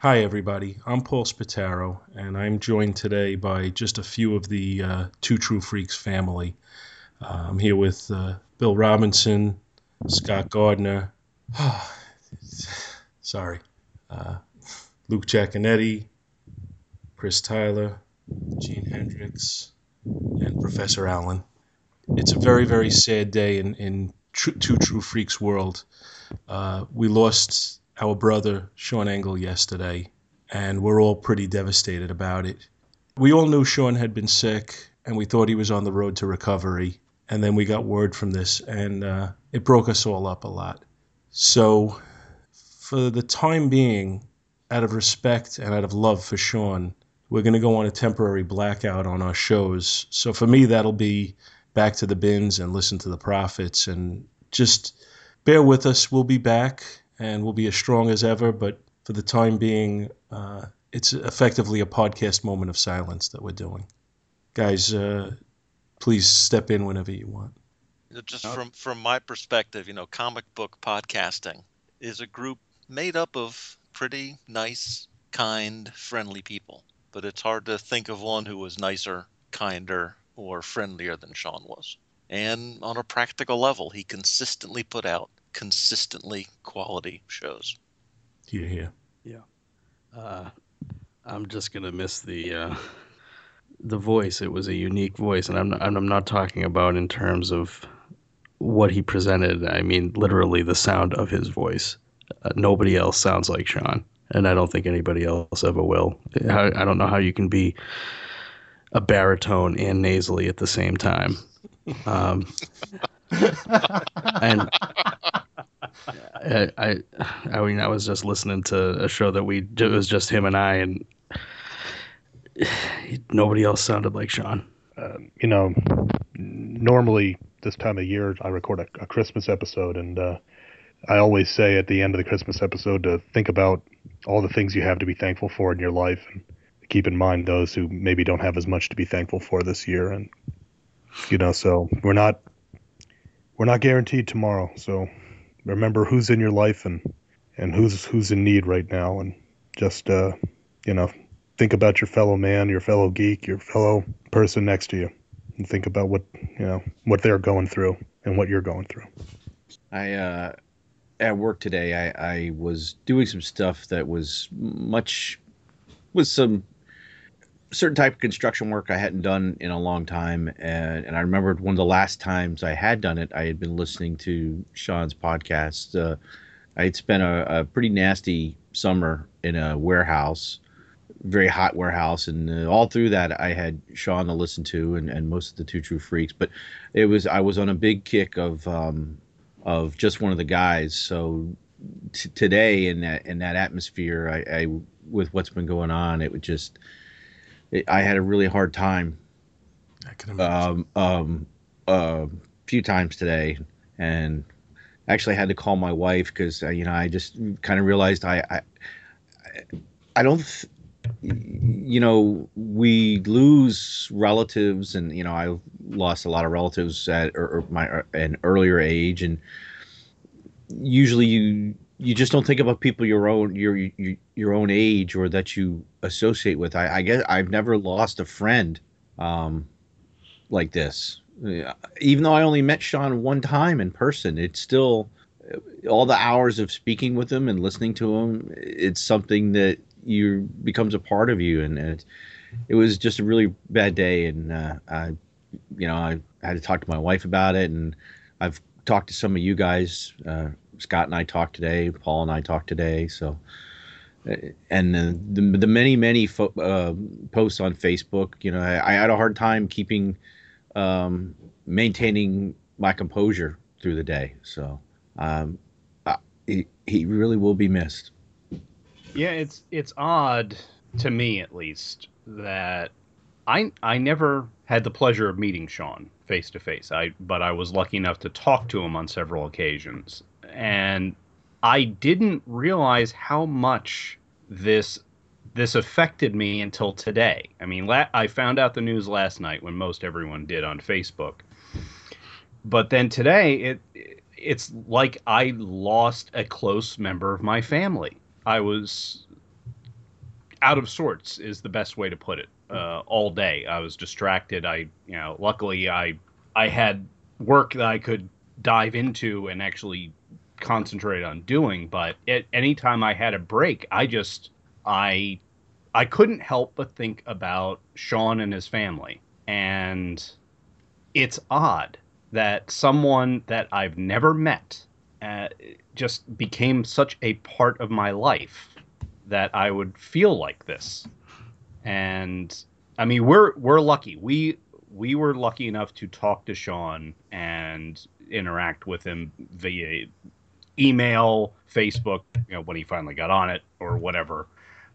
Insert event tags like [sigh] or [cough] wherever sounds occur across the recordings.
Hi, everybody. I'm Paul Spataro, and I'm joined today by just a few of the uh, Two True Freaks family. Uh, I'm here with uh, Bill Robinson, Scott Gardner, [sighs] sorry, uh, Luke Jaconetti, Chris Tyler, Gene Hendricks, and Professor Allen. It's a very, very sad day in, in tr- Two True Freaks world. Uh, we lost our brother Shawn Engel yesterday, and we're all pretty devastated about it. We all knew Shawn had been sick, and we thought he was on the road to recovery. And then we got word from this, and uh, it broke us all up a lot. So, for the time being, out of respect and out of love for Shawn, we're going to go on a temporary blackout on our shows. So, for me, that'll be back to the bins and listen to the prophets and just bear with us. We'll be back and we'll be as strong as ever. But for the time being, uh, it's effectively a podcast moment of silence that we're doing. Guys, uh, please step in whenever you want. Just from from my perspective, you know, comic book podcasting is a group made up of pretty nice, kind, friendly people. But it's hard to think of one who was nicer, kinder, or friendlier than Shawn was. And on a practical level, he consistently put out consistently quality shows. Yeah, yeah. Yeah. Uh, I'm just gonna miss the uh, the voice. It was a unique voice, and I'm not, I'm not talking about in terms of what he presented. I mean, literally the sound of his voice. Uh, nobody else sounds like Shawn, and I don't think anybody else ever will. I, I don't know how you can be a baritone and nasally at the same time. Um, [laughs] [laughs] and I, I, I mean, I was just listening to a show that we it was just him and I, and nobody else sounded like Shawn. Um, you know, normally this time of year I record a, a Christmas episode, and uh, I always say at the end of the Christmas episode to think about all the things you have to be thankful for in your life, and keep in mind those who maybe don't have as much to be thankful for this year, and you know, so we're not we're not guaranteed tomorrow, so remember who's in your life and and who's who's in need right now, and just uh, you know think about your fellow man, your fellow geek, your fellow person next to you, and think about what you know what they're going through and what you're going through. I uh, at work today, I, I was doing some stuff that was much with some certain type of construction work I hadn't done in a long time, and, and I remembered one of the last times I had done it, I had been listening to Shawn's podcast. Uh, I had spent a, a, pretty nasty summer in a warehouse, very hot warehouse, and uh, all through that I had Shawn to listen to, and, and most of the Two True Freaks. But it was I was on a big kick of um, of just one of the guys. So t- today in that in that atmosphere, I, I with what's been going on, it would just it, I had a really hard time. I can imagine. Um, um, a few times today, and actually had to call my wife because uh, you know I just kind of realized I, I I don't. Th- you know, we lose relatives, and you know, I lost a lot of relatives at or, or my uh, an earlier age, and usually you you just don't think about people your own your your, your own age or that you associate with. I, I guess I've never lost a friend um, like this. Even though I only met Shawn one time in person, it's still all the hours of speaking with him and listening to him. It's something that you becomes a part of you, and, it, it was just a really bad day. And uh, I, you know, I had to talk to my wife about it, and I've talked to some of you guys. Uh, Scott and I talked today. Paul and I talked today. So, and the the, the many many fo- uh, posts on Facebook. You know, I, I, had a hard time keeping um, maintaining my composure through the day. So, um, uh, he, he really will be missed. Yeah, it's it's odd to me at least that I I never had the pleasure of meeting Shawn face to face. I but I was lucky enough to talk to him on several occasions, and I didn't realize how much this this affected me until today. I mean, la- I found out the news last night when most everyone did on Facebook. But then today, it it's like I lost a close member of my family. I was out of sorts is the best way to put it. Uh, all day, I was distracted. I, you know, luckily I I had work that I could dive into and actually concentrate on doing. But at any time I had a break, I just I I couldn't help but think about Shawn and his family, and it's odd that someone that I've never met uh, just became such a part of my life that I would feel like this. And I mean, we're we're lucky. We we were lucky enough to talk to Shawn and interact with him via email, Facebook, you know, when he finally got on it or whatever.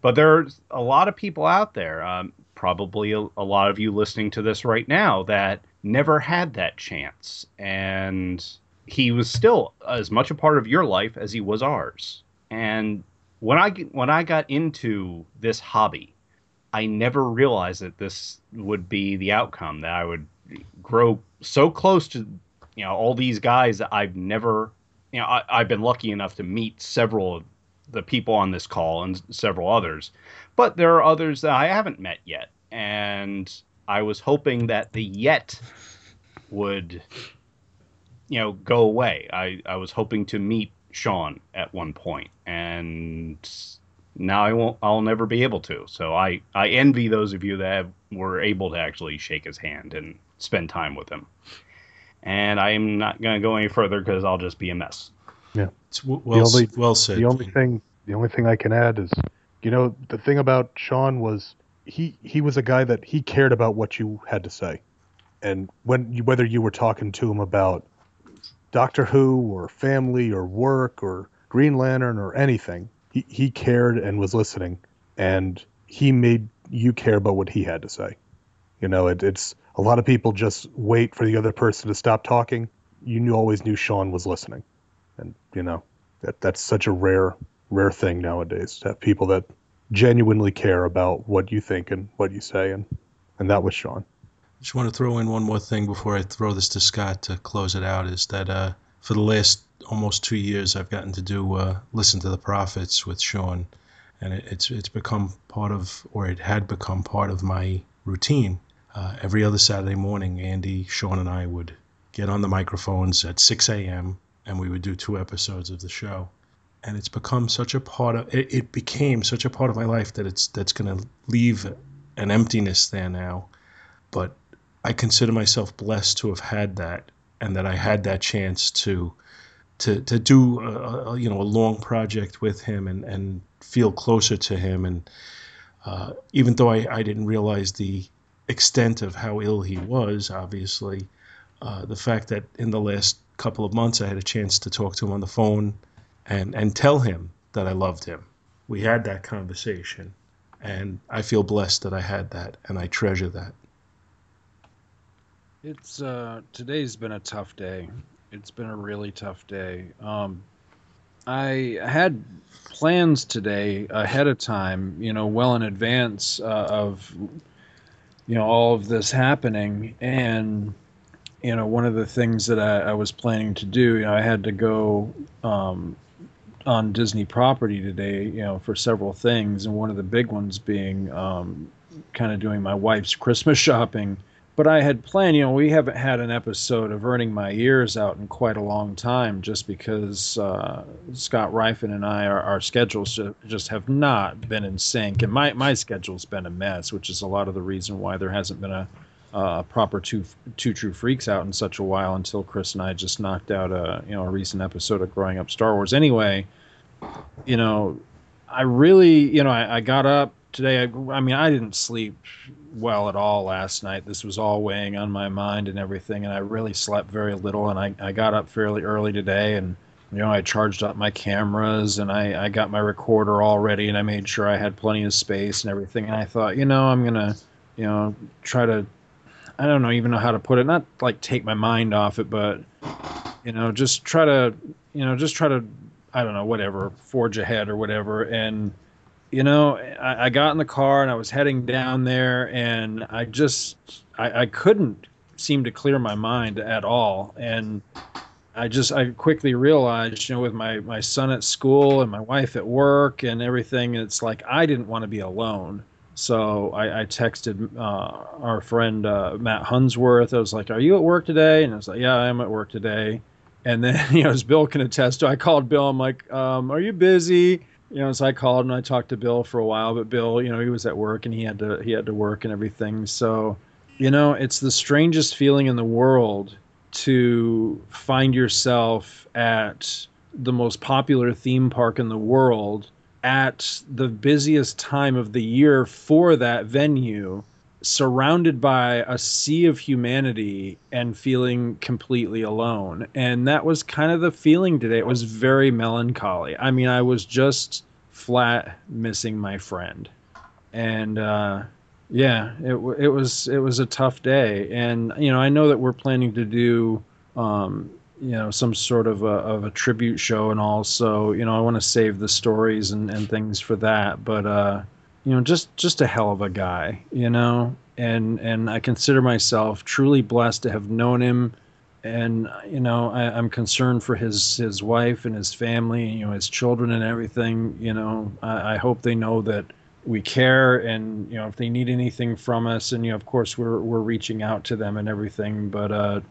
But there's a lot of people out there, um, probably a, a lot of you listening to this right now, that never had that chance. And he was still as much a part of your life as he was ours. And when I when I got into this hobby, I never realized that this would be the outcome. That I would grow so close to you know all these guys that I've never you know I, I've been lucky enough to meet several of the people on this call and several others, but there are others that I haven't met yet, and I was hoping that the yet would you know go away. I I was hoping to meet Shawn at one point, and now I won't. I'll never be able to. So I I envy those of you that were able to actually shake his hand and spend time with him. And I am not going to go any further because I'll just be a mess. Yeah. It's w- well, only- s- well said. The only thing, the only thing I can add is, you know, the thing about Shawn was he he was a guy that he cared about what you had to say, and when you, whether you were talking to him about Doctor Who or family or work or Green Lantern or anything, he he cared and was listening, and he made you care about what he had to say. You know, it, it's a lot of people just wait for the other person to stop talking. You knew always knew Shawn was listening, and you know that that's such a rare rare thing nowadays to have people that genuinely care about what you think and what you say and and that was Shawn. I just want to throw in one more thing before I throw this to Scott to close it out. Is that uh, for the last almost two years, I've gotten to do uh, listen to the prophets with Shawn, and it, it's it's become part of, or it had become part of my routine. Uh, every other Saturday morning, Andy, Shawn, and I would get on the microphones at 6 a.m. and we would do two episodes of the show. And it's become such a part of it, it became such a part of my life that it's that's going to leave an emptiness there now. But I consider myself blessed to have had that, and that I had that chance to to to do a, a, you know a long project with him and and feel closer to him. And uh, even though I, I didn't realize the extent of how ill he was, obviously, uh, the fact that in the last couple of months I had a chance to talk to him on the phone and and tell him that I loved him. We had that conversation, and I feel blessed that I had that, and I treasure that. It's uh today's been a tough day. It's been a really tough day. Um I had plans today ahead of time, you know, well in advance uh, of you know all of this happening. And you know one of the things that I, I was planning to do, you know, I had to go um on Disney property today, you know, for several things. And one of the big ones being um kind of doing my wife's Christmas [laughs] shopping but I had planned, you know, we haven't had an episode of Earning My Ears out in quite a long time just because uh, Scott Ryfin and I, our, our schedules just have not been in sync. And my, my schedule's been a mess, which is a lot of the reason why there hasn't been a, uh, proper two, two True Freaks out in such a while until Chris and I just knocked out a, you know, a recent episode of Growing Up Star Wars. Anyway, you know, I really, you know, I, I got up today. I, I mean, I didn't sleep well at all last night. This was all weighing on my mind and everything, and I really slept very little. And I, I got up fairly early today, and you know, I charged up my cameras and I, I got my recorder all ready, and I made sure I had plenty of space and everything. And I thought, you know, I'm gonna, you know, try to, I don't know, even know how to put it, not like take my mind off it, but you know, just try to, you know, just try to, I don't know, whatever, forge ahead or whatever, and you know, I, I, got in the car and I was heading down there, and I just I, I, couldn't seem to clear my mind at all. And I just I quickly realized, you know, with my my son at school and my wife at work and everything, it's like I didn't want to be alone. So I, I texted uh, our friend uh, Matt Hunsworth. I was like, "Are you at work today?" And I was like, "Yeah, I am at work today." And then, [laughs] you know, as Bill can attest to, I called Bill. I'm like, um, "Are you busy?" You know, so I called and I talked to Bill for a while. But Bill, you know, he was at work and he had to he had to work and everything. So, you know, it's the strangest feeling in the world to find yourself at the most popular theme park in the world at the busiest time of the year for that venue surrounded by a sea of humanity and feeling completely alone. And that was kind of the feeling today. It was very melancholy. I mean i was just flat missing my friend. And uh yeah it, it was it was a tough day. And you know i know that we're planning to do um you know some sort of a, of a tribute show and also you know i want to save the stories and, and things for that. But uh you know just just a hell of a guy you know? And and i consider myself truly blessed to have known him. And you know I, i'm concerned for his his wife and his family you know his children and everything you know? I, I hope they know that we care and you know if they need anything from us and you know of course we're we're reaching out to them and everything but uh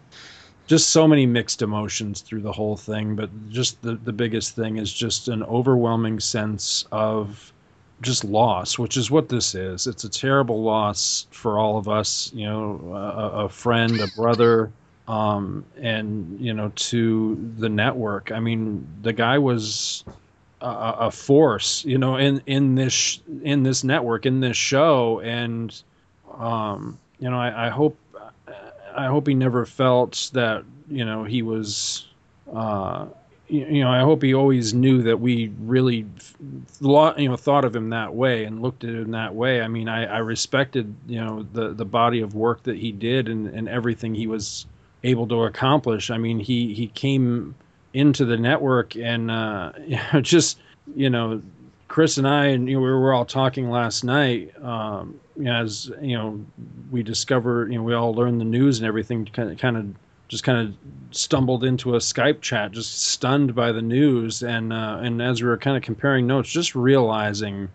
just so many mixed emotions through the whole thing. But just the, the biggest thing is just an overwhelming sense of just loss which is what this is it's a terrible loss for all of us you know a, a friend a brother um, and you know to the network i mean the guy was a, a force you know in in this in this network in this show and um, you know I, I hope I hope he never felt that you know he was. Uh, you, know, I hope he always knew that we really, you know, thought of him that way and looked at him that way. I mean, I, I respected, you know, the the body of work that he did and, and everything he was able to accomplish. I mean, he he came into the network and uh, [laughs] just, you know, Chris and I, and you know, we were all talking last night. Um, as you know, we discovered, you know, we all learned the news and everything. Kind of, kind of, just kind of stumbled into a Skype chat, just stunned by the news. And uh, and as we were kind of comparing notes, just realizing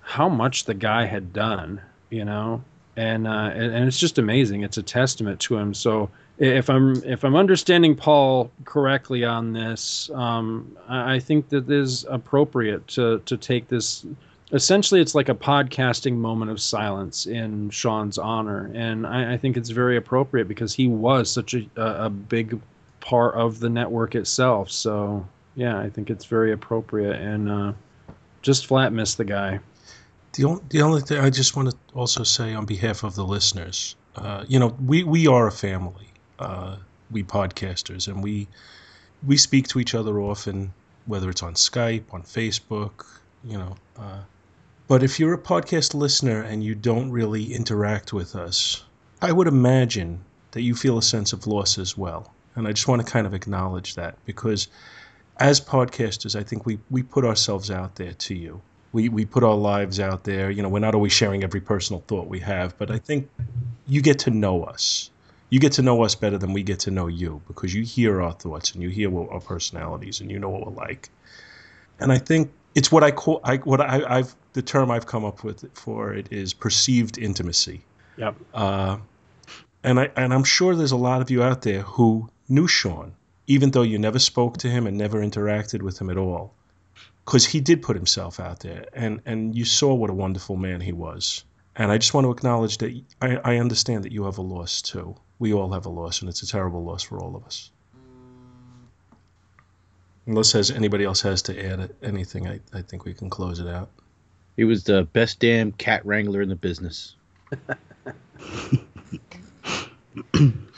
how much the guy had done, you know, and uh, and, it's just amazing. It's a testament to him. So if I'm if I'm understanding Paul correctly on this, um, I, I think that is appropriate to to take this. Essentially, it's like a podcasting moment of silence in Shawn's honor, and I, I think it's very appropriate because he was such a, a big part of the network itself. So yeah, I think it's very appropriate, and uh, just flat miss the guy. The only, the only thing I just want to also say on behalf of the listeners, uh, you know, we, we are a family uh, we podcasters, and we we speak to each other often, whether it's on Skype, on Facebook, you know. Uh, but if you're a podcast listener and you don't really interact with us, I would imagine that you feel a sense of loss as well. And I just want to kind of acknowledge that because as podcasters, I think we, we put ourselves out there to you. We, we put our lives out there. You know, we're not always sharing every personal thought we have, but I think you get to know us you get to know us better than we get to know you because you hear our thoughts and you hear what our personalities and you know what we're like. And I think it's what I call I what I, have the term I've come up with for it is perceived intimacy. Yep. Uh, and I and I'm sure there's a lot of you out there who knew Shawn, even though you never spoke to him and never interacted with him at all, because he did put himself out there, and and you saw what a wonderful man he was. And I just want to acknowledge that I, I understand that you have a loss too we all have a loss, and it's a terrible loss for all of us. Unless has anybody else has to add anything, I, I think we can close it out. He was the best damn cat wrangler in the business. [laughs]